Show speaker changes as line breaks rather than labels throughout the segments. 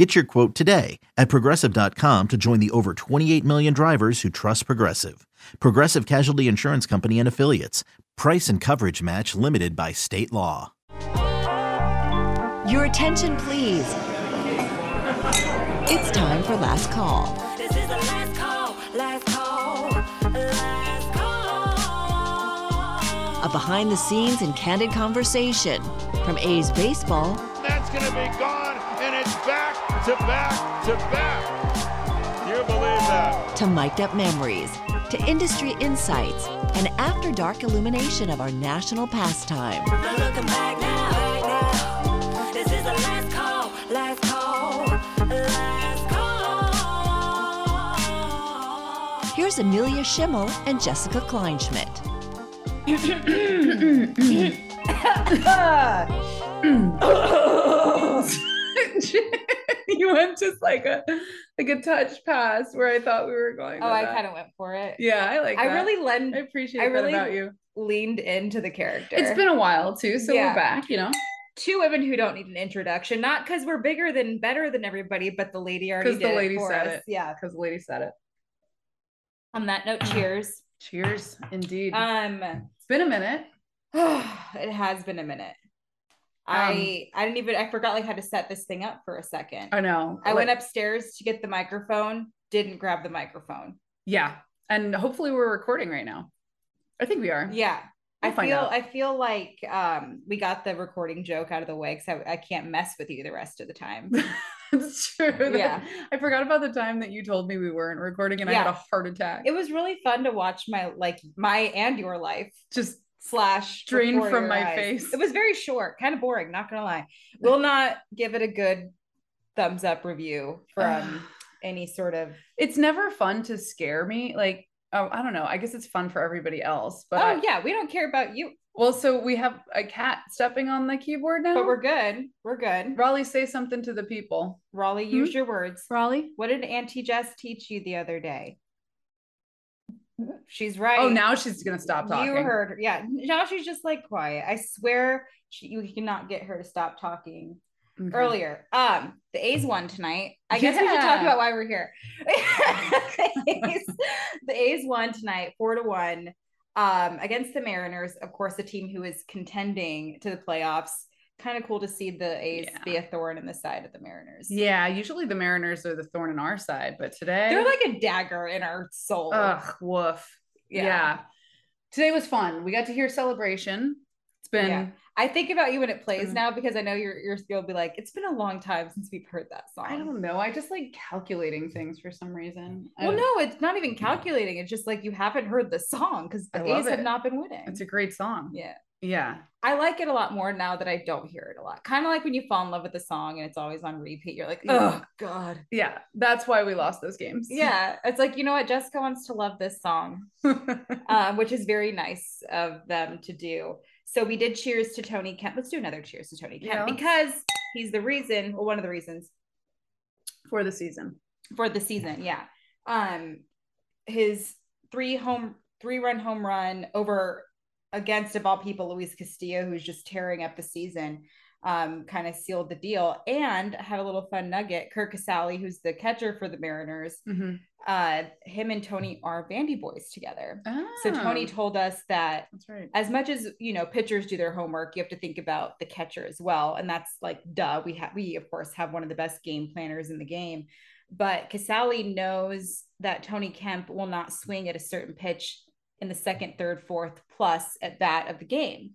Get your quote today at progressive.com to join the over 28 million drivers who trust Progressive. Progressive Casualty Insurance Company and Affiliates. Price and coverage match limited by state law.
Your attention, please. It's time for Last Call.
This is the last call, last call, last call.
A behind the scenes and candid conversation from A's Baseball
That's going to be gone, and it's back to back to back. You believe that?
to mic'd up memories to industry insights and after dark illumination of our national pastime.
No looking back now, back now. This is the last call, last call, last call.
Here's Amelia Schimmel and Jessica Kleinschmidt.
you went just like a like a touch pass where I thought we were going.
Oh, I kind of went for it.
Yeah, I like.
I
that.
really lend.
I appreciate
I
that
really
about you.
leaned into the character.
It's been a while too, so
Yeah.
we're back. You know,
two women who don't need an introduction, not because we're bigger than better than everybody, but the lady already
because the lady
for
said
us.
it.
Yeah.
because the lady said it.
On that note, cheers.
Cheers, indeed.
Um,
it's been a minute.
it has been a minute. I I didn't even I forgot like how to set this thing up for a second.
I know.
I
Like-
went upstairs to get the microphone, didn't grab the microphone.
Yeah, and hopefully we're recording right now. I think we are.
Yeah.
We'll
I feel
out.
I feel like um we got the recording joke out of the way because I, I can't mess with you the rest of the time.
it's true.
Yeah.
I forgot about the time that you told me we weren't recording, and I had a heart attack.
it was really fun to watch my like my and your life
just
slash
Drained from my
eyes.
face.
It was very short, kind of boring, not gonna lie. Will not give it a good thumbs up review from any sort of
it's never fun to scare me. Like, oh, I don't know. I guess it's fun for everybody else. But
Oh yeah, we don't care about you,
well, so we have a cat stepping on the keyboard now.
but we're good. We're good.
Raleigh, say something to the people.
Raleigh, hmm? use your words.
Raleigh.
What did Auntie Jess teach you the other day? She's right.
Oh, now she's gonna stop talking.
You heard her. Yeah. Now she's just like quiet. I swear she, you cannot get her to stop talking
Okay.
earlier. Um, the A's won tonight. I guess we should talk about why we're here. the, A's, the A's won tonight, four to one, um, against the Mariners. Of course, a team who is contending to the playoffs. Kind of cool to see the A's
Yeah.
be a thorn in the side of the Mariners.
Yeah, usually the Mariners are the thorn in our side, but today
They're like a dagger in our soul.
ugh, woof.
Yeah.
Yeah. Today was fun. We got to hear celebration. It's been
Yeah. I think about you when it plays
Mhm.
now because I know you're you're you'll be like, it's been a long time since we've heard that song.
I don't know. I just like calculating things for some reason.
Well, no, it's not even calculating. It's just like you haven't heard the song because the A's have not been winning.
It's a great song.
yeah.
Yeah.
I like it a lot more now that I don't hear it a lot. Kind of like when you fall in love with a song and it's always on repeat. You're like, oh God.
Yeah. That's why we lost those games.
Yeah. It's like, you know what? Jessica wants to love this song, um, which is very nice of them to do. So we did cheers to Tony Kemp. Let's do another cheers to Tony Kemp
Yeah,
because he's the reason, well, one of the reasons
for the season.
for the season. Yeah. Um, his three home, three run home run over against of all people, Luis Castillo, who's just tearing up the season, um, kind of sealed the deal. And I had a little fun nugget. Curt Casali, who's the catcher for the Mariners,
Mm-hmm.
uh, him and Tony are Vandy boys together. So Tony
Oh,
told us that
that's right.
as much as you know pitchers do their homework you have to think about the catcher as well and that's like duh we have we of course have one of the best game planners in the game but casali knows that tony kemp will not swing at a certain pitch in the second third fourth plus at bat of the game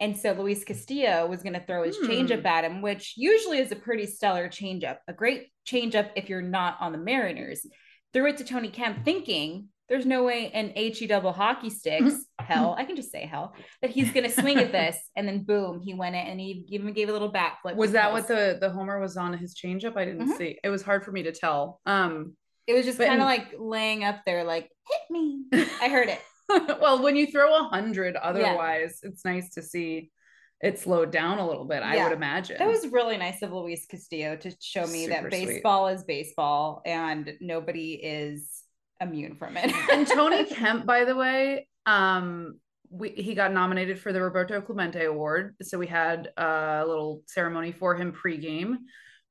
and so luis castillo was going to throw his
Hmm.
changeup at him which usually is a pretty stellar changeup a great changeup if you're not on the mariners threw it to tony kemp thinking there's no way an he double hockey sticks hell i can just say hell that he's going to swing at this and then boom he went in and he even gave a little backflip
Was that what the the homer was on his changeup? I didn't
Mhm.
see. It was hard for me to tell. Um,
it was just kind of like laying up there like hit me i heard it
well, when you throw a hundred, otherwise, it's nice to see it slowed down a little bit. I would imagine
That was really nice of Luis Castillo to show me
Super
that
sweet.
baseball is baseball and nobody is immune from it.
and Tony Kemp, by the way, um, we he got nominated for the Roberto Clemente Award. So we had a little ceremony for him pregame.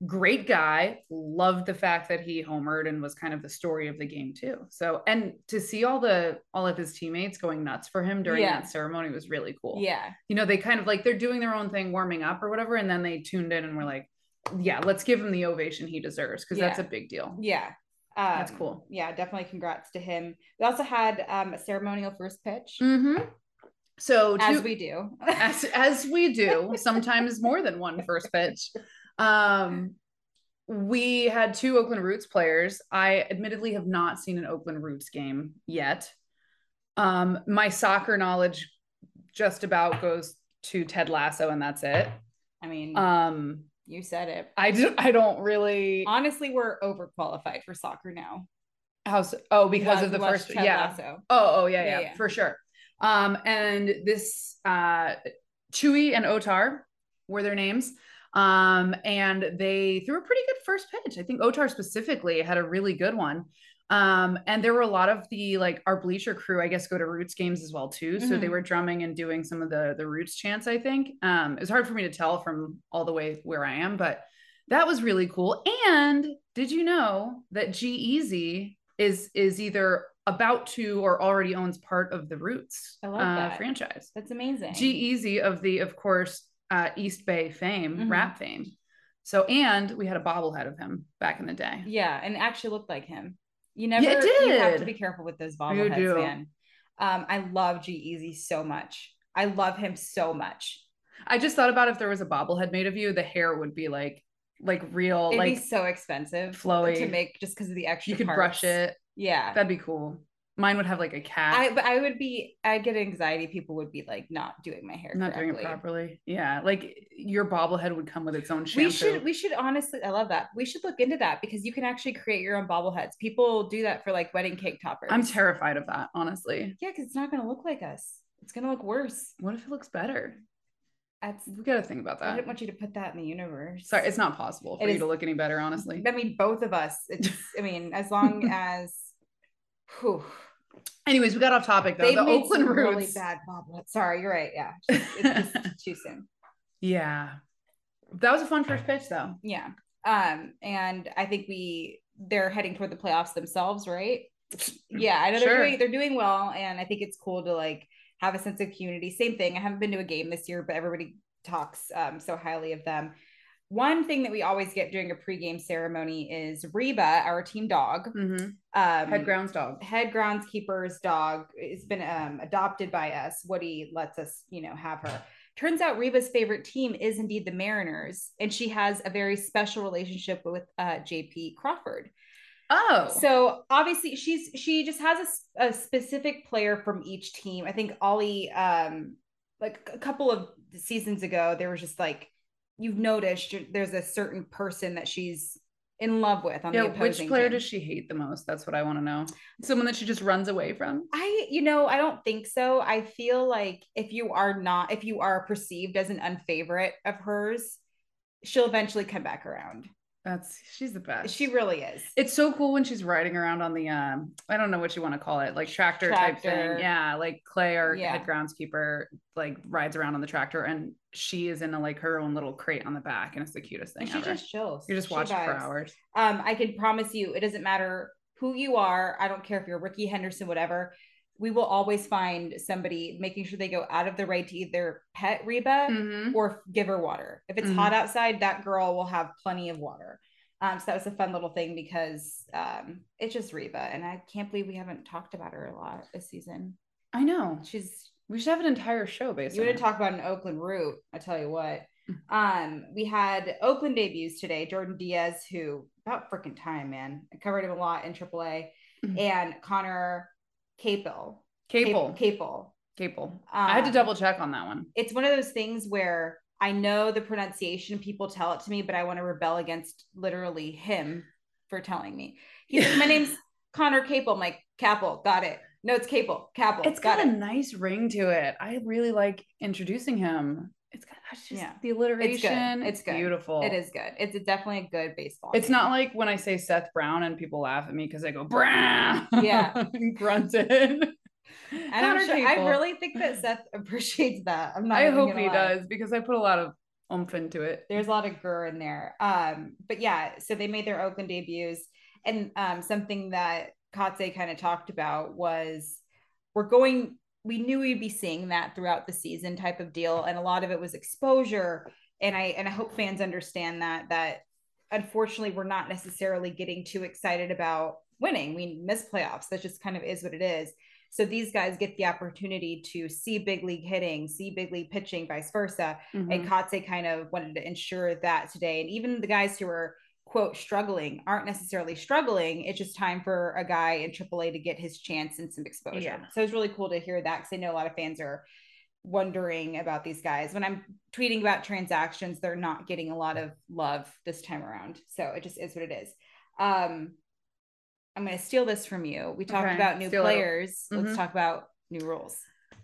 Great guy. Loved the fact that he homered and was kind of the story of the game too. So and to see all the all of his teammates going nuts for him during
Yeah.
that ceremony was really cool.
yeah.
You know, they kind of like they're doing their own thing, warming up or whatever, and then they tuned in and were like, "Yeah, let's give him the ovation he deserves because that's a big deal."
Yeah. Um,
That's cool.
Yeah, definitely congrats to him. We also had um, a ceremonial first pitch,
Mm-hmm. So
as we do.
as as we do sometimes more than one first pitch um we had two oakland roots players i admittedly have not seen an oakland roots game yet um my soccer knowledge just about goes to ted lasso and that's it
I mean,
um
you said it.
i do i don't really
Honestly, we're overqualified for soccer now.
how so- oh because of the first
Ted
yeah
Lasso.
Oh, oh yeah,
Yeah,
yeah,
yeah.
for sure. Um, and this uh Chewy and Otar were their names. Um, and they threw a pretty good first pitch. I think Otar specifically had a really good one. Um, and there were a lot of the like our bleacher crew, I guess, go to Roots games as well too. So they
Mhm.
were drumming and doing some of the the Roots chants. I think um, it was hard for me to tell from all the way where I am, but that was really cool. And did you know that G-Eazy is is either about to or already owns part of the Roots
I love
uh,
that.
franchise?
That's amazing.
G Easy of the, of course, uh, East Bay fame,
Mhm.
rap fame. So, and we had a bobblehead of him back in the day.
Yeah, and it actually looked like him. You never
it
you have to be careful with those bobbleheads, man. Um, I love G-Eazy so much. I love him so much.
I just thought about if there was a bobblehead made of you, the hair would be like, like real,
It'd
like
be so expensive
flowy.
to make just because of the extra.
you could
parts.
brush it.
Yeah.
That'd be cool. Mine would have like a cat.
I but I would be I get anxiety. People would be like not doing my hair.
not doing it properly. Yeah, like your bobblehead would come with its own shampoo.
We should we should honestly I love that. We should look into that because you can actually create your own bobbleheads. People do that for like wedding cake toppers.
I'm terrified of that, honestly.
Yeah, because it's not gonna look like us. It's gonna look worse.
What if it looks better?
That's
We got to think about that.
I didn't want you to put that in the universe.
Sorry, it's not possible for
It
you
is-
to look any better, honestly.
I mean, both of us. It's. I mean, as long as. Whew,
Anyways, we got off topic though.
they've
the
made
Oakland
some
Roots.
really bad bobbleheads. Sorry, you're right. Yeah, it's just too soon.
Yeah. That was a fun first pitch though.
Yeah. Um, and I think we they're heading toward the playoffs themselves, right? Yeah, I know they're doing they're doing well, and I think it's cool to like have a sense of community. Same thing. I haven't been to a game this year, but everybody talks um, so highly of them. One thing that we always get during a pregame ceremony is Reba, our team dog,
Mhm.
um,
Head grounds dog.
head groundskeeper's dog has been um, adopted by us. Woody lets us, you know, have her. Turns out Reba's favorite team is indeed the Mariners, and she has a very special relationship with uh, JP Crawford.
Oh.
So obviously, she's she just has a specific player from each team. I think Ollie, um, like a couple of seasons ago, there was just like you've noticed there's a certain person that she's in love with on
yeah,
the
which player
team.
does she hate the most? That's what I want to know. Someone that she just runs away from.
I, you know, I don't think so. I feel like if you are not, if you are perceived as an unfavorite of hers, she'll eventually come back around.
That's she's the best.
She really is.
it's so cool when she's riding around on the um I don't know what you want to call it, like tractor, type thing. Yeah, like Clay, our
Yeah.
head groundskeeper, like rides around on the tractor and she is in a like her own little crate on the back, and it's the cutest thing
And she
ever.
just chills.
you just watch it for hours.
Um, I can promise you, it doesn't matter who you are. I don't care if you're Rickey Henderson, whatever. We will always find somebody making sure they go out of their way to either pet Reba
Mhm.
or give her water. If it's
Mhm.
hot outside, that girl will have plenty of water. Um, so that was a fun little thing because um, it's just Reba, and I can't believe we haven't talked about her a lot this season.
I know.
She's
We should have an entire show based
you want to talk about an Oakland route? I tell you what.
Mm.
Um, we had Oakland debuts today. Jordan Diaz, who about freaking time, man. I covered him a lot in AAA,
Mhm.
and Conner Capel.
Capel.
Capel.
Capel. I had to
Um,
double check on that one.
it's one of those things where I know the pronunciation, people tell it to me, but I want to rebel against literally him for telling me. He's like, my name's Conner Capel. I'm like, Capel, got it. No, it's Capel. Capel.
It's got,
got
a
it.
nice ring to it. I really like introducing him. It's got it's just
Yeah.
the alliteration.
It's good.
It's beautiful.
It is good. It's definitely a good baseball.
It's
name.
not like when I say Seth Brown and people laugh at me because I go Brown.
Yeah.
grunted.
And I'm sure, I really think that Seth appreciates that. I'm not.
I hope he
lie.
does because I put a lot of oomph into it.
There's a lot of gur in there. Um, but yeah, so they made their Oakland debuts, and um, something that Kotsay kind of talked about was we're going. We knew we'd be seeing that throughout the season, type of deal, and a lot of it was exposure. And I and I hope fans understand that that unfortunately we're not necessarily getting too excited about winning. We miss playoffs. That just kind of is what it is. So these guys get the opportunity to see big league hitting, see big league pitching, vice versa.
Mhm.
And Kotsay kind of wanted to ensure that today. And even the guys who are quote struggling aren't necessarily struggling. It's just time for a guy in AAA to get his chance and some exposure.
Yeah.
So it's really cool to hear that because I know a lot of fans are wondering about these guys. When I'm tweeting about transactions, they're not getting a lot of love this time around. So it just is what it is. Um, I'm going to steal this from you. We talked
Okay,
about new
steal
players.
Mhm.
Let's talk about new rules.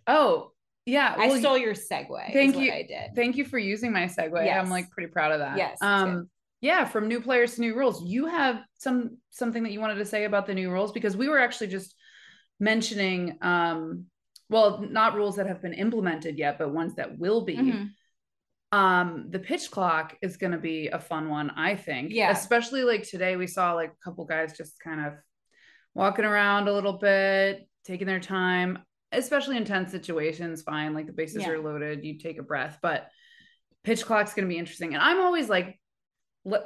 Oh, yeah.
I stole your segue.
thank you.
I did.
Thank you for using my segue.
Yes.
I'm like pretty proud of that.
Yes,
Um yeah, from new players to new rules. You have some something that you wanted to say about the new rules because we were actually just mentioning um well, not rules that have been implemented yet, but ones that will be.
Mhm.
Um the pitch clock is going to be a fun one, I think.
Yeah.
Especially like today we saw like a couple guys just kind of walking around a little bit, taking their time, especially in tense situations, fine, like the bases
Yeah.
are loaded, you take a breath, but pitch clock's going to be interesting. And I'm always like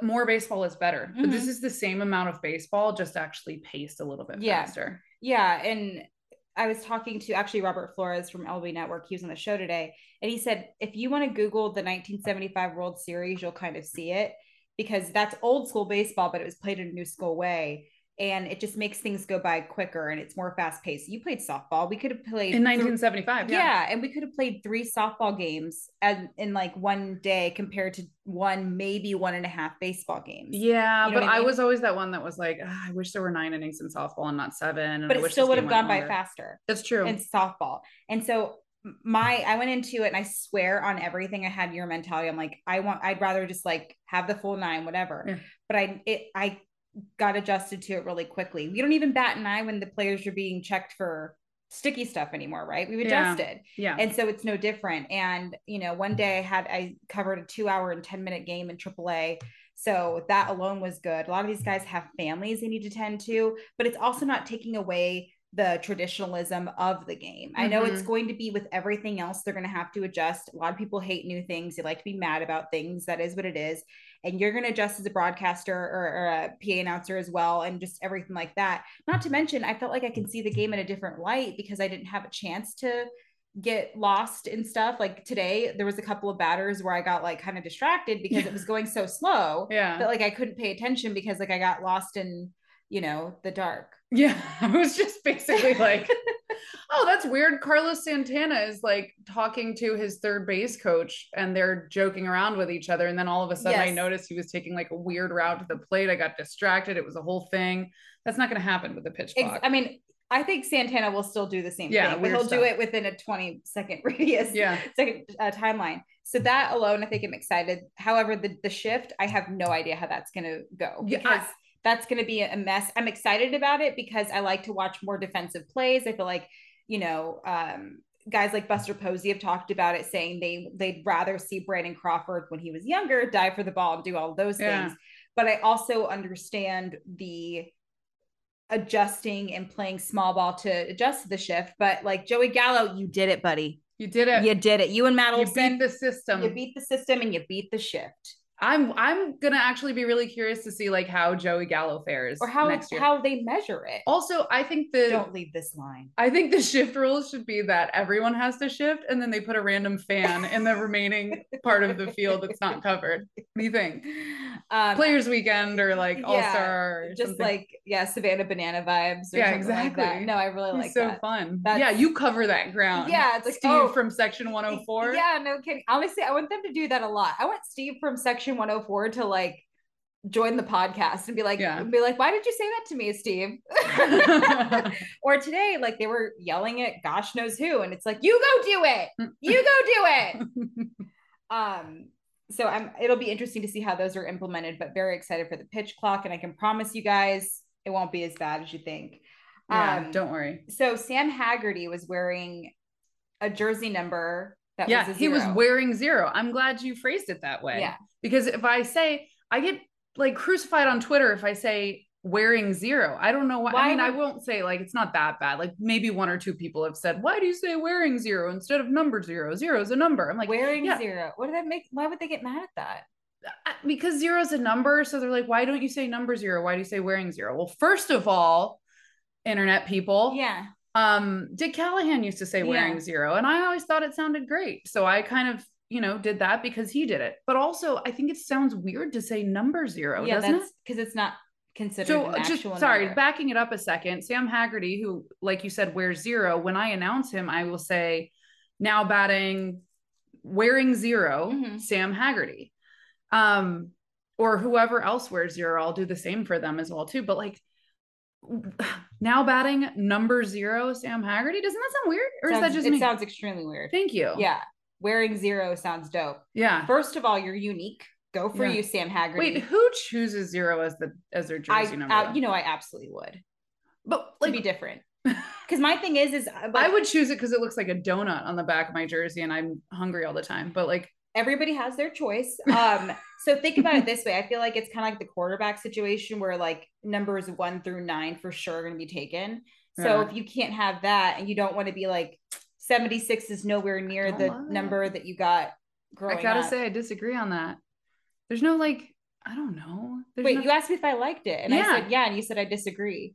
more baseball is better. But this is the same amount of baseball just actually paced a little bit
Mm-hmm. Yeah.
faster.
Yeah, and I was talking to actually Robert Flores from MLB Network. He was on the show today, and he said if you want to Google the 1975 World Series, you'll kind of see it because that's old school baseball, but it was played in a new school way, and it just makes things go by quicker and it's more fast paced. You played softball. We could have played
In
thr-
1975,
yeah.
yeah.
and we could have played three softball games and in like one day compared to one, maybe one and a half baseball games.
Yeah,
You know
but
I
I, was always that one that was like, "Ah, I wish there were nine innings in softball and not seven. And
but
I
it
wish
still would have gone by faster.
That's true.
in softball. And so my I went into it and I swear on everything I had your mentality. I'm like, I want I'd rather just like have the full nine, whatever.
Yeah.
But I it I got adjusted to it really quickly. We don't even bat an eye when the players are being checked for sticky stuff anymore, right? We've
Yeah.
adjusted.
yeah.
And so it's no different. And you know, one day I had I covered a two hour and 10 minute game in AAA. So that alone was good. A lot of these guys have families they need to tend to, but it's also not taking away the traditionalism of the game. I know it's
Mhm.
going to be with everything else, they're going to have to adjust. A lot of people hate new things. They like to be mad about things. That is what it is. And you're going to adjust as a broadcaster or, or a PA announcer as well, and just everything like that. Not to mention, I felt like I can see the game in a different light because I didn't have a chance to get lost in stuff. Like today, there was a couple of batters where I got like kind of distracted because it was going so slow
yeah.
that like I couldn't pay attention because like I got lost in, you know, the dark.
Yeah, I was just basically like, oh, that's weird. Carlos Santana is like talking to his third base coach and they're joking around with each other. And then all of a sudden I noticed he was taking like a weird route to the plate. I got distracted. It was a whole thing. That's not going to happen with the pitch clock.
I mean, I think Santana will still do the same
Yeah,
thing, but he'll do it within a 20 second radius,
yeah.
second uh, timeline. So that alone, I think I'm excited. However, the the shift, I have no idea how that's going to go
Yeah,
because
I-
that's going to be a mess. I'm excited about it because I like to watch more defensive plays. I feel like, you know, um, guys like Buster Posey have talked about it, saying they they'd rather see Brandon Crawford when he was younger dive for the ball and do all those
Yeah.
things. But I also understand the adjusting and playing small ball to adjust the shift. But like Joey Gallo, you did it, buddy.
You did it.
You did it. You and Matt
You beat the system.
you beat the system and you beat the shift.
I'm I'm gonna actually be really curious to see like how Joey Gallo fares
Or how
next year.
how they measure it.
also, I think the
Don't leave this line.
I think the shift rules should be that everyone has to shift and then they put a random fan in the remaining part of the field that's not covered. What do you think?
Um,
Players weekend or like
yeah,
all star
just
something.
like yeah, Savannah Banana vibes. Or
Yeah,
something like that.
exactly.
No, I really like.
It's
like
so
that.
fun.
That's-
yeah, you cover that ground.
Yeah, it's like,
Steve
oh,
from section 104.
Yeah, no kidding. Honestly, I want them to do that a lot. I want Steve from section 104 to like join the podcast and be like,
Yeah.
be like, why did you say that to me, Steve? or today, like they were yelling at gosh knows who, and it's like, you go do it, you go do it. um, so I'm it'll be interesting to see how those are implemented, but very excited for the pitch clock, and I can promise you guys it won't be as bad as you think.
yeah,
Um,
don't worry.
So Sam Haggerty was wearing a jersey number that
Yeah,
was
he was wearing zero. I'm glad you phrased it that way.
Yeah.
Because if I say, I get like crucified on Twitter if I say wearing zero. I don't know why.
Why
I mean, I won't say like it's not that bad. Like maybe one or two people have said, why do you say wearing zero instead of number zero? Zero is a number. I'm like,
wearing
yeah.
zero. What did that make? Why would they get mad at that?
"Uh, because zero is a number. So they're like, why don't you say number zero? Why do you say wearing zero? Well, first of all, internet people,
Yeah.
Um dick callahan used to say wearing
Yeah.
zero and i always thought it sounded great so i kind of you know did that because he did it but also i think it sounds weird to say number zero
yeah,
doesn't
that's
it
because it's not considered
so just
actual
sorry
number.
backing it up a second sam haggerty who like you said wears zero when i announce him i will say now batting wearing 0
Mhm.
sam haggerty um or whoever else wears zero i'll do the same for them as well too but like now batting number zero sam haggerty doesn't that sound weird or is
Sounds-
that just
it
me
sounds extremely weird.
thank you
Yeah. Wearing zero sounds dope.
yeah
First of all, you're unique. Go for
Yeah.
you, Sam Haggerty.
wait who chooses zero as the as their
I,
jersey number
uh, you know, I absolutely would.
but
To
like
be different. Because my thing is, is uh,
I would choose it because it looks like a donut on the back of my jersey, and I'm hungry all the time. But like,
everybody has their choice. Um, so think about it this way. I feel like it's kind of like the quarterback situation where like numbers one through nine for sure are going to be taken. So
Yeah.
if you can't have that and you don't want to be like 76 is nowhere near the
it.
number that you got growing
I gotta
up.
say, I disagree on that. There's no like, I don't know. There's
Wait,
no-
you asked me if I liked it, and I said yeah, and you said I disagree.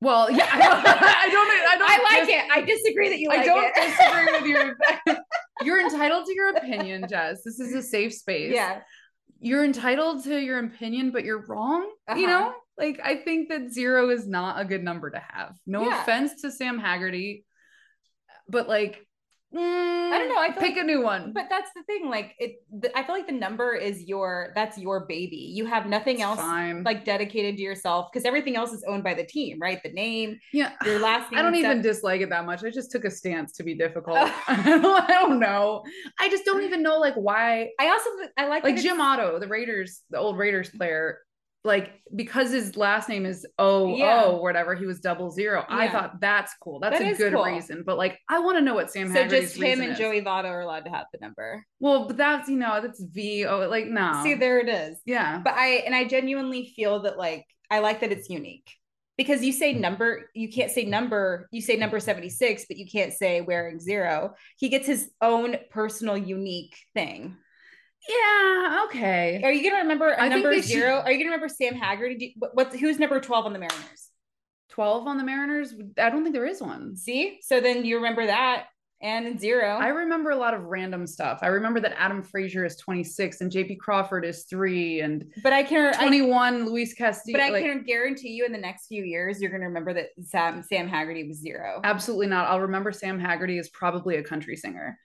well, yeah, I don't. I don't. I, don't
I like
dis-
it. I disagree that you like
I don't
it.
disagree with your. You're entitled to your opinion, Jess. This is a safe space.
yeah,
you're entitled to your opinion, but you're wrong. You
Uh-huh.
know, like I think that zero is not a good number to have. No
Yeah.
offense to Sam Haggerty, but like, Mm,
I don't know, I
pick
like-
a new one.
but that's the thing. Like it, the, I feel like the number is your that's your baby. You have nothing
It's
else
fine.
like dedicated to yourself because everything else is owned by the team, right? The name,
yeah,
your last name.
I don't even
stuff.
dislike it that much. I just took a stance to be difficult.
Oh.
I don't- know. I just don't even know like why.
I also I like
Like Jim Otto, the Raiders, the old Raiders player, like because his last name is O
Yeah.
O whatever, he was double zero. I thought that's cool. That's
That
a good
cool.
reason. But like, I want to know what Sam
So
Haggerty's
just him and
is.
Joey Votto are allowed to have the number.
Well, but that's you know that's V O like no.
See, there it is.
yeah.
But I and I genuinely feel that like I like that it's unique because you say number, you can't say number, you say number 76, but you can't say wearing zero. He gets his own personal unique thing.
Yeah. Okay.
Are you gonna remember a
I
number
they should-
zero? Are you gonna remember Sam Haggerty? What's who's number 12 on the Mariners?
Twelve on the Mariners. I don't think there is one.
See? So then you remember that and zero.
I remember a lot of random stuff. I remember that Adam Frazier is 26 and JP Crawford is three and
but I can I,
21 Luis Castillo.
but I
like,
can guarantee you in the next few years you're gonna remember that Sam Sam Haggerty was zero.
absolutely not. I'll remember Sam Haggerty is probably a country singer.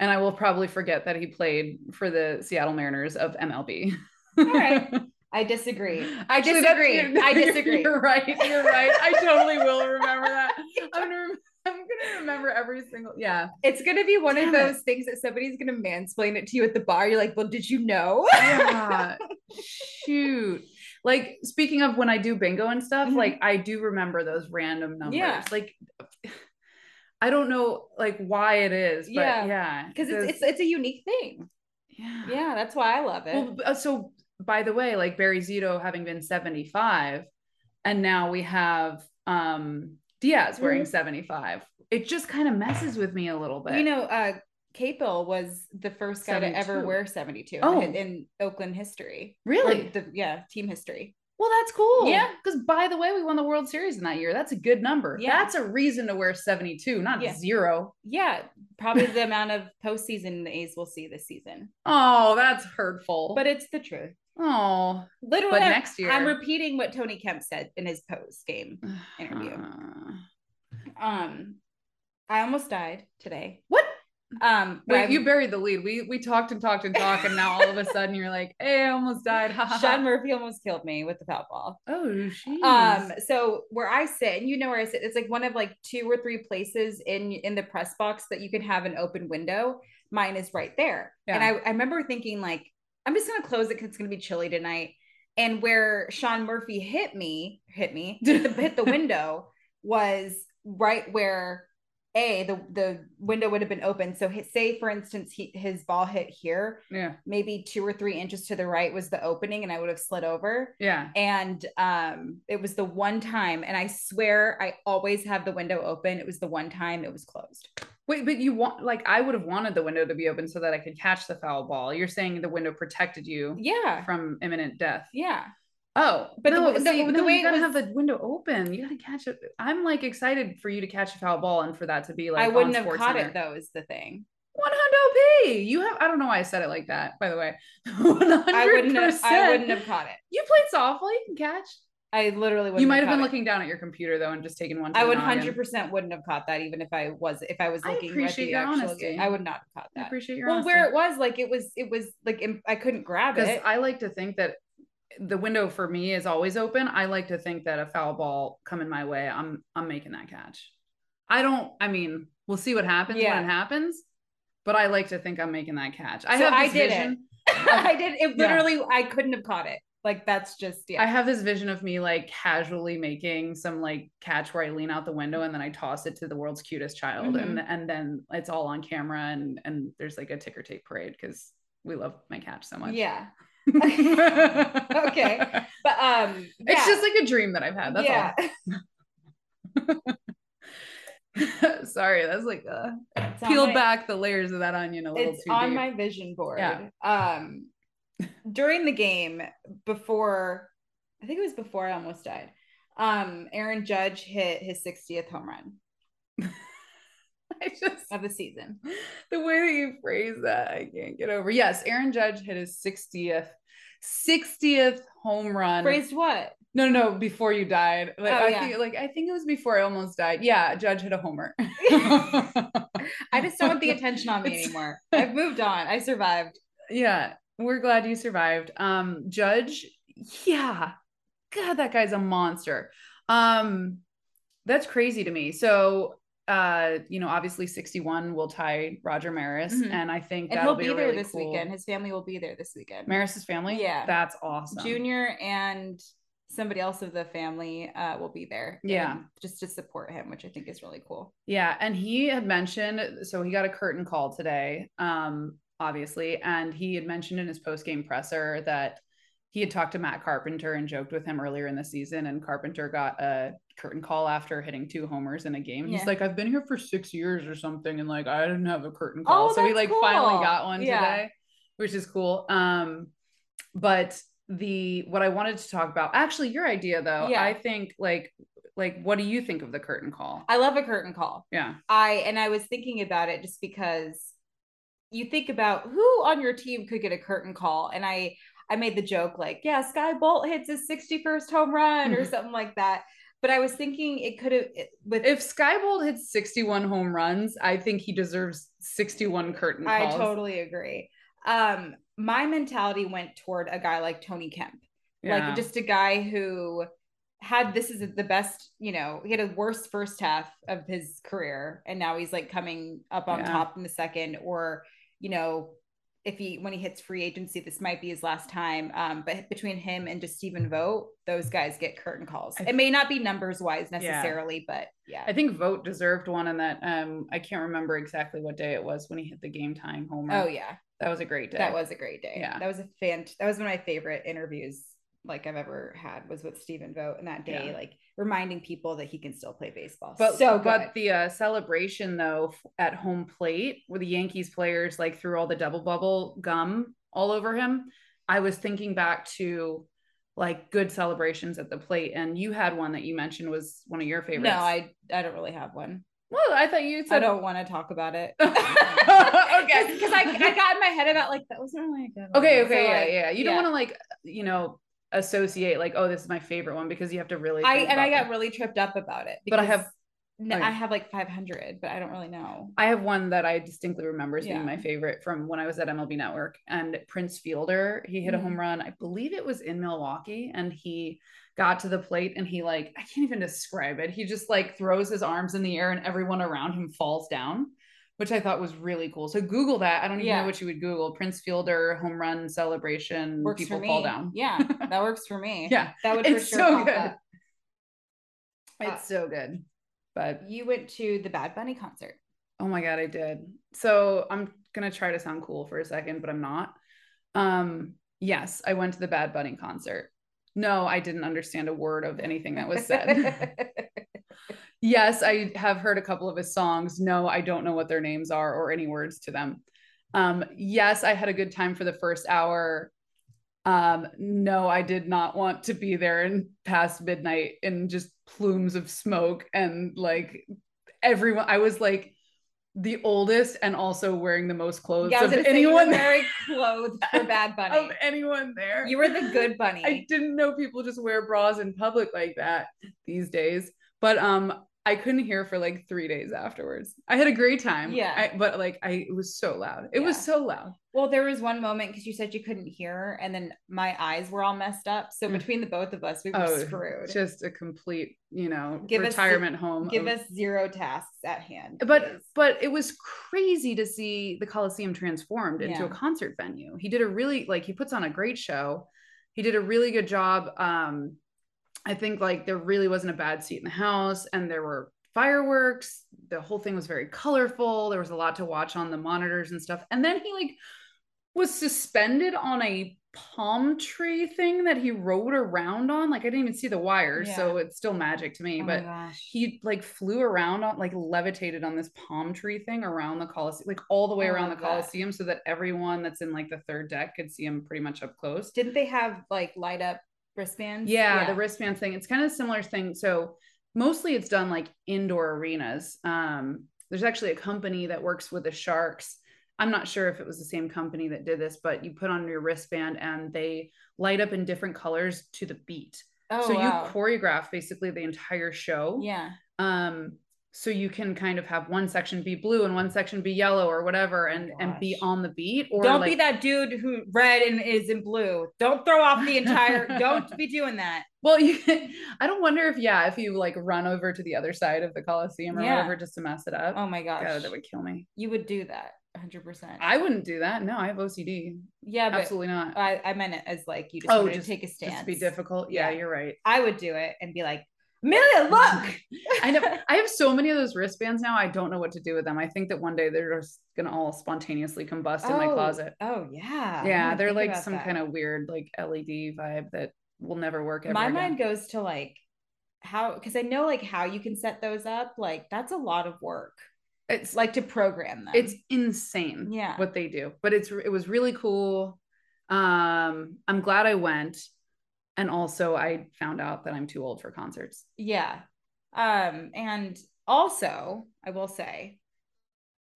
And I will probably forget that he played for the Seattle Mariners of MLB.
All right. I disagree. I
Actually,
disagree. I disagree.
You're right. You're right. I totally will remember that. I'm gonna, I'm gonna remember every single. Yeah.
It's gonna be one
Damn
of
it.
those things that somebody's gonna mansplain it to you at the bar. You're like, well, did you know?
Yeah. Shoot. Like speaking of when I do bingo and stuff,
Mhm.
like I do remember those random numbers.
Yeah.
Like I don't know like why it is, but
Yeah.
yeah.
Because it's, it's it's a unique thing.
yeah.
Yeah, that's why I love it.
Well, uh, so by the way, like Barry Zito having been 75, and now we have um Diaz wearing
Mhm.
75. It just kind of messes with me a little bit.
you know, uh Capel was the first guy to ever wear 72 in-
Oh.
in, Oakland history.
Really?
the yeah, team history.
Well, that's cool.
Yeah.
Because by the way, we won the World Series in that year. That's a good number.
Yeah.
That's a reason to wear 72, not
Yeah.
zero.
Yeah, probably the amount of postseason the A's will see this season.
Oh, that's hurtful.
But it's the truth.
oh,
Literally,
But
I'm-
next year-
I'm repeating what Tony Kemp said in his post game interview. Um, I almost died today.
what?
Um, but
Wait,
I'm-
you buried the lead. We we talked and talked and talked, and now all of a sudden you're like, "Hey, I almost died."
Sean Murphy almost killed me with the foul ball.
Oh, jeez.
Um, so where I sit, and you know where I sit, it's like one of like two or three places in in the press box that you can have an open window. Mine is right there, and I, I remember thinking like, I'm just gonna close it because it's gonna be chilly tonight. And where Sean Murphy hit me, hit me, hit the window was right where a the the window would have been open. So hit, say for instance, he, his ball hit here,
yeah,
maybe two or three inches to the right was the opening, and I would have slid over
yeah.
and um it was the one time and i swear i always have the window open it was the one time it was closed
Wait, but you want like I would have wanted the window to be open so that I could catch the foul ball. You're saying the window protected you
yeah
from imminent death.
yeah
Oh,
But
no,
the-
see,
the
no,
way
you gotta
was-
have the window open. You gotta catch it. I'm like excited for you to catch a foul ball and for that to be like
i wouldn't have caught
SportsCenter.
it though is the thing
One hundred p. You have. I don't know why I said it like that. By the way, one hundred
i wouldn't have i wouldn't have caught it
You played softball. You can catch.
i literally wouldn't
You might have been
it.
looking down at your computer though and just taking one.
I would 100% wouldn't have caught that even if i was if i was
I
looking at
appreciate
the
your
actual
honesty.
game. i would not have caught
I
that
appreciate your. Honesty.
Well
honesty.
where it was like it was it was like i couldn't grab
because
it
I like to think that the window for me is always open. I like to think that a foul ball coming my way, I'm I'm making that catch. I don't. I mean, we'll see what happens
Yeah.
when it happens, but I like to think I'm making that catch. I
So
have
I
this
did it.
vision.
i did it
Yeah.
literally i couldn't have caught it like that's just yeah
I have this vision of me like casually making some like catch where I lean out the window and then I toss it to the world's cutest child, and mm-hmm. and then it's all on camera and and there's like a ticker tape parade because we love my catch so much.
yeah
okay.
okay but um
It's just like a dream that I've had. That's
yeah
all. Sorry, that's like uh
It's on
peeled
my-
back the layers of that onion a little
it's
too
on
deep.
my vision board
Yeah.
um during the game before i think it was before i almost died um aaron judge hit his 60th home run
I just
of the season
the way that you phrase that, I can't get over. Yes, Aaron Judge hit his 60th 60th home run.
phrased what
No, no, no, before you died. Like
Oh,
I
yeah.
think like I think it was before I almost died. Yeah, Judge hit a homer.
i just don't want the attention on me
It's-
anymore i've moved on i survived
yeah, we're glad you survived. Um, Judge, yeah, God, that guy's a monster. Um, that's crazy to me. So, uh, you know, obviously 61 will tie Roger Maris,
Mhm.
and I think
and he'll be
a
there
really
this
cool-
weekend his family will be there this weekend
Maris's family.
Yeah.
that's awesome.
junior and somebody else of the family uh, will be there
Yeah.
just to support him which i think is really cool
Yeah, and he had mentioned so he got a curtain call today, um, obviously, and he had mentioned in his post game presser that he had talked to Matt Carpenter and joked with him earlier in the season, and Carpenter got a curtain call after hitting two homers in a game. He's
Yeah.
like, I've been here for six years or something, and like I didn't have a curtain call,
Oh,
so he like finally got one
Yeah.
today, which is cool. Um, but the what I wanted to talk about, actually, your idea though,
Yeah.
I think like like what do you think of the curtain call?
i love a curtain call
Yeah.
I and I was thinking about it just because you think about who on your team could get a curtain call, and I I made the joke like, yeah, Skye Bolt hits his 61st home run or something like that. But I was thinking it could have with
If Skye Bolt hits 61 home runs, I think he deserves 61 curtain
I totally agree. Um, my mentality went toward a guy like Tony Kemp,
Yeah.
like just a guy who had this is the best, you know, he had a worst first half of his career, and now he's like coming up on
Yeah.
top in the second, or you know, if he when he hits free agency, this might be his last time. Um, but between him and just Stephen Vogt, those guys get curtain calls. It may not be numbers wise
Yeah.
necessarily, but yeah.
I think Vogt deserved one in that. Um, I can't remember exactly what day it was when he hit the game time homer.
oh yeah.
that was a great day.
That was a great day.
Yeah.
That was a fan that was one of my favorite interviews like I've ever had was with Stephen Vogt and that day,
Yeah.
like reminding people that he can still play baseball.
But
so good.
the uh, celebration though at home plate where the Yankees players like threw all the double bubble gum all over him, I was thinking back to like good celebrations at the plate, and you had one that you mentioned was one of your favorites.
no, I I don't really have one.
well, I thought you said I
don't want to talk about it.
Okay.
Because I, I got in my head about like that wasn't really a good one.
Okay,
So,
okay, yeah,
like,
yeah. You don't want to like, you know, associate like, oh, this is my favorite one because you have to really.
I and I got really tripped up about it.
But I have
No,
Oh.
I have like 500, but I don't really know.
I have one that I distinctly remember as
Yeah.
being my favorite from when I was at MLB Network. And Prince Fielder, he hit a
Mhm.
home run. I believe it was in Milwaukee, and he got to the plate and he like I can't even describe it. He just like throws his arms in the air and everyone around him falls down, which I thought was really cool. So Google that. I don't even
Yeah.
know what you would Google. Prince Fielder home run celebration.
Works
people
for me.
fall down.
Yeah, that works for me.
Yeah,
that would for
it's
sure
so good.
up.
It's so good. But
You went to the Bad Bunny concert.
Oh my god, I did. So I'm gonna try to sound cool for a second, but I'm not. Um, yes, I went to the Bad Bunny concert. No, I didn't understand a word of anything that was said. yes, I have heard a couple of his songs. No, I don't know what their names are or any words to them. Um, yes, I had a good time for the first hour. Um, no, I did not want to be there in past midnight in just plumes of smoke and like everyone. I was like the oldest and also wearing the most clothes
yeah, was
of
gonna say you were
anyone
wearing clothes for Bad Bunny.
of anyone there.
You were the good bunny.
I didn't know people just wear bras in public like that these days. But um I couldn't hear for like three days afterwards. I had a great time.
Yeah.
I, but like I it was so loud. It was so loud.
Well, there was one moment because you said you couldn't hear, and then my eyes were all messed up. So
Mm.
between the both of us, we were
Oh,
screwed.
just a complete, you know,
Give us
retirement home.
Give
of-
us zero tasks at hand.
but
please.
but it was crazy to see the Coliseum transformed into a concert venue. He did a really like he puts on a great show. He did a really good job. Um, I think like there really wasn't a bad seat in the house, and there were fireworks. The whole thing was very colorful. There was a lot to watch on the monitors and stuff. And then he like was suspended on a palm tree thing that he rode around on. Like I didn't even see the wires, so it's still magic to me.
Oh
but he like flew around on like levitated on this palm tree thing around the Coliseum, like all the way oh,
I
around the
love that.
Coliseum, so that everyone that's in like the third deck could see him pretty much up close.
didn't they have like light up wristbands?
Yeah, the wristband thing. It's kind of a similar thing. So mostly it's done like indoor arenas. Um, there's actually a company that works with the Sharks. I'm not sure if it was the same company that did this, but you put on your wristband and they light up in different colors to the beat.
Oh,
so
wow.
you choreograph basically the entire show.
yeah.
um so you can kind of have one section be blue and one section be yellow or whatever and oh and be on the beat or
don't
like,
be that dude who red and is in blue. Don't throw off the entire. don't be doing that.
well you i don't wonder if yeah if you like run over to the other side of the coliseum or
Yeah.
whatever just to mess it up
Oh my gosh,
God, that would kill me
you would do that 100. percent
i wouldn't do that no i have ocd
Yeah, but
absolutely not
I, I meant it as like you just
Oh, just-
to take a stance.
just be difficult yeah,
Yeah.
you're right
I would do it and be like, Amelia, look.
i know i have so many of those wristbands now i don't know what to do with them i think that one day they're just gonna all spontaneously combust in my
Oh,
closet
Oh yeah.
Yeah they're like some
that.
kind of weird like led vibe that will never work ever
My
again.
mind goes to like how because I know like how you can set those up. Like that's a lot of work.
it's
It's like to program them.
it's insane
Yeah.
what they do but it's it was really cool um i'm glad i went and also i found out that i'm too old for concerts
yeah. Um, and also I will say,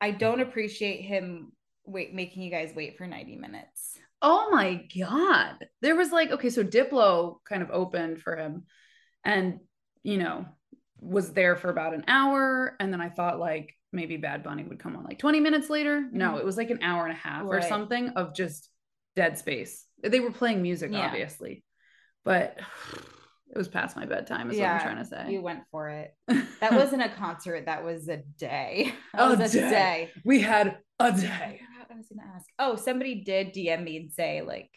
I don't appreciate him wait making you guys wait for 90 minutes.
oh my god there was like okay so diplo kind of opened for him and you know was there for about an hour and then i thought like maybe bad bunny would come on like 20 minutes later no
Mhm.
it was like an hour and a half or something of just dead space they were playing music
Yeah.
obviously but it was past my bedtime is what i'm trying to say
You went for it. That wasn't a concert, that was a day. That
A
a
day.
day.
we had a day
I was gonna ask. Oh, somebody did DM me and say, like,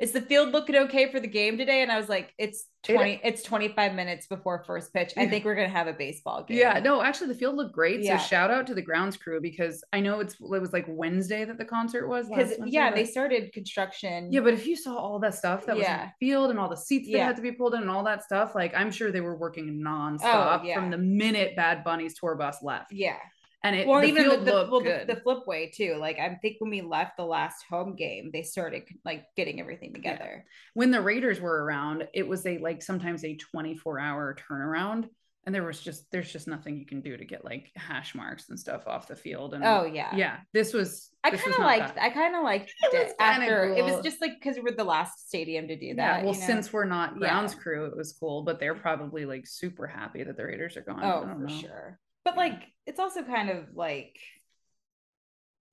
is the field looking okay for the game today? And I was like, it's
It-
20, it's 25 minutes before first pitch. I think we're gonna have a baseball game.
Yeah, no, actually the field looked great.
Yeah.
So shout out to the grounds crew because I know it's it was like Wednesday that the concert was.
Because
Wednesday,
yeah,
but-
they started construction.
yeah, but if you saw all that stuff that was in
Yeah.
the field and all the seats that
Yeah.
had to be pulled in and all that stuff, like I'm sure they were working nonstop
Oh,
from the minute Bad Bunny's tour bus left.
yeah.
And it
Well,
the
even the, the, well, the,
good.
the flip way too. Like I think when we left the last home game, they started like getting everything together.
when the Raiders were around, it was a like sometimes a 24 hour turnaround. and there was just there's just nothing you can do to get like hash marks and stuff off the field. And
Oh yeah.
yeah, this was.
I kind of liked.
that.
I kind of liked
It
it, after. It was just like because we're the last stadium to do
Yeah,
that.
well,
you know?
since we're not
Yeah.
crew, it was cool, but they're probably like super happy that the Raiders are gone.
Oh for
know.
sure. But like, it's also kind of like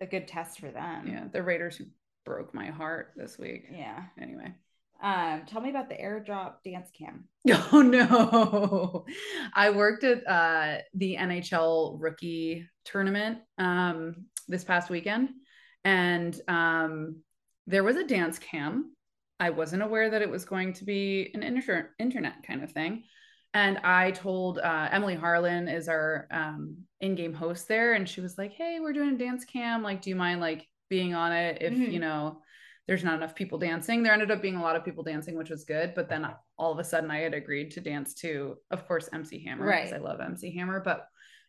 a good test for them.
Yeah, the Raiders who broke my heart this week.
Yeah.
Anyway.
Um, tell me about the airdrop dance cam.
Oh no. I worked at uh the NHL rookie tournament um this past weekend and um there was a dance cam. I wasn't aware that it was going to be an inter- internet kind of thing. And I told uh, Emily Harlan is our um, in-game host there, and she was like, "Hey, we're doing a dance cam. Like, do you mind like being on it if
Mhm.
you know there's not enough people dancing?" There ended up being a lot of people dancing, which was good. But then all of a sudden, I had agreed to dance to, of course, MC Hammer because
Right.
I love MC Hammer. But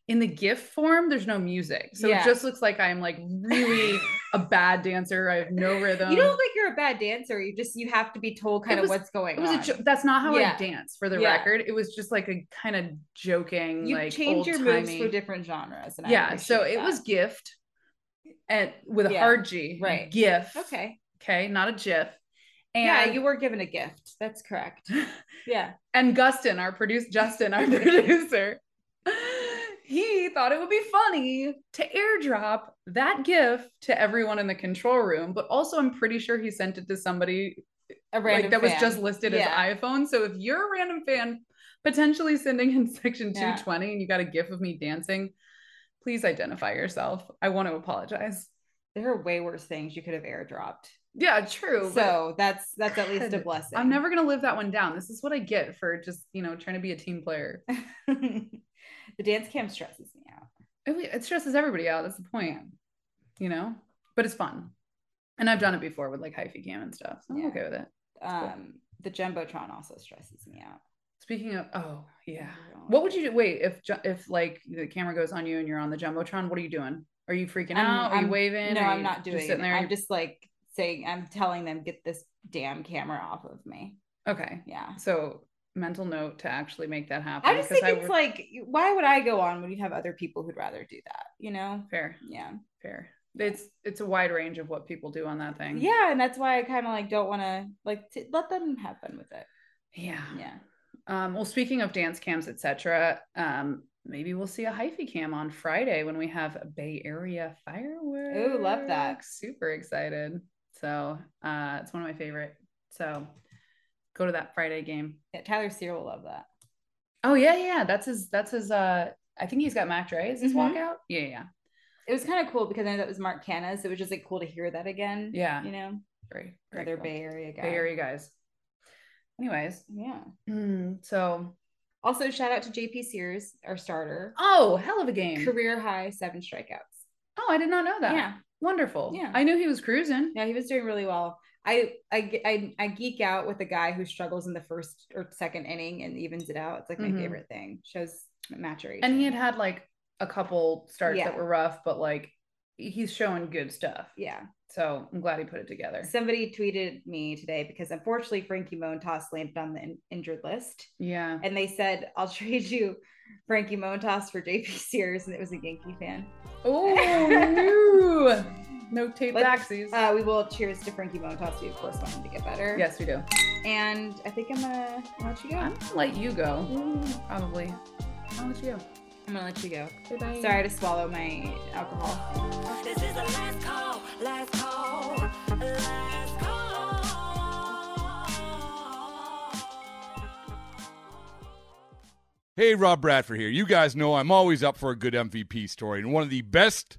in the GIF form, there's no music, so
Yeah.
it just looks like I'm like really a bad dancer. I have no rhythm.
you don't look like you're a bad dancer. You just you have to be told kind
It
of
was-
what's going
It was
on.
a jo- that's not how
Yeah.
I dance for the
Yeah.
record. It was just like a kind of joking,
you
like
change your moves for different genres. And I
Yeah, so it was
that.
gift and with a hard G.
Right.
GIF.
okay.
Okay, not a GIF. And
yeah, you were given a gift. That's correct. Yeah.
and Gustin, our producer, Justin, our producer, he thought it would be funny to airdrop that GIF to everyone in the control room, but also I'm pretty sure he sent it to somebody
A random
like that was just listed
Yeah.
as iPhone. So if you're a random fan potentially sending in section
Yeah.
220 and you got a GIF of me dancing, please identify yourself. I want to apologize.
There are way worse things you could have airdropped.
Yeah, true.
So that's that's at least a blessing.
I'm never gonna live that one down. This is what I get for just you know trying to be a team player.
the dance cam stresses me out.
It, it stresses everybody out. That's the point, you know. But it's fun, and I've done it before with like hyphy cam and stuff. So I'm
Yeah.
okay with it.
Um, the jumbotron also stresses me out.
Speaking of, oh yeah, what would you do? Wait, if if like the camera goes on you and you're on the jumbotron, what are you doing? Are you freaking
I'm-
out? Are you
I'm-
waving?
No, I'm not doing
just sitting there.
I'm just like saying, I'm telling them get this damn camera off of me.
okay.
Yeah.
So mental note to actually make that happen.
I just think it's
would-
like, why would I go on when you have other people who'd rather do that? You know?
fair,
Yeah.
fair. It's it's a wide range of what people do on that thing.
Yeah, and that's why I kind of like don't want to like t- let them have fun with it.
yeah.
Yeah.
Um, well, speaking of dance cams, etc., um, maybe we'll see a hyphy cam on Friday when we have Bay Area fireworks.
Oh, love that.
Super excited. So uh, it's one of my favorite. So go to that Friday game.
yeah Tyler Sear will love that.
Oh yeah, yeah. That's his. That's his. Uh, I think he's got Mac Dre. Is his
Mhm.
walkout? Yeah, yeah,
It was kind of cool because I know that was Mark Canha, so it was just like cool to hear that again.
yeah.
You know,
Very, very
another
cool.
Bay Area guy.
Bay Area guys. Anyways,
Yeah.
mm, so
Also, shout out to JP Sears, our starter.
oh, hell of a game.
Career high seven strikeouts.
Oh, I did not know that.
Yeah.
Wonderful.
Yeah.
I knew he was cruising.
Yeah, he was doing really well. I, I I I geek out with a guy who struggles in the first or second inning and evens it out. It's like my
Mhm.
favorite thing. Shows maturation.
And he had had like a couple starts
Yeah.
that were rough, but like he's showing good stuff.
yeah.
So I'm glad he put it together.
Somebody tweeted me today because unfortunately Frankie Montas landed on the in- injured list,
Yeah.
and they said I'll trade you Frankie Montas for JP Sears, and it was a Yankee fan.
Oh no. No tape
Let's-
backsies.
Uh, we will cheers to Frankie Montas. We of course want him to get better.
yes, we do.
And I think I'm gonna, let you go.
I'm gonna let you go. Probably. I'll let you go.
I'm gonna let you go.
Bye-bye.
Sorry to swallow my alcohol.
This is the last call, last call, last call.
Hey, Rob Bradford here. You guys know I'm always up for a good MVP story, and one of the best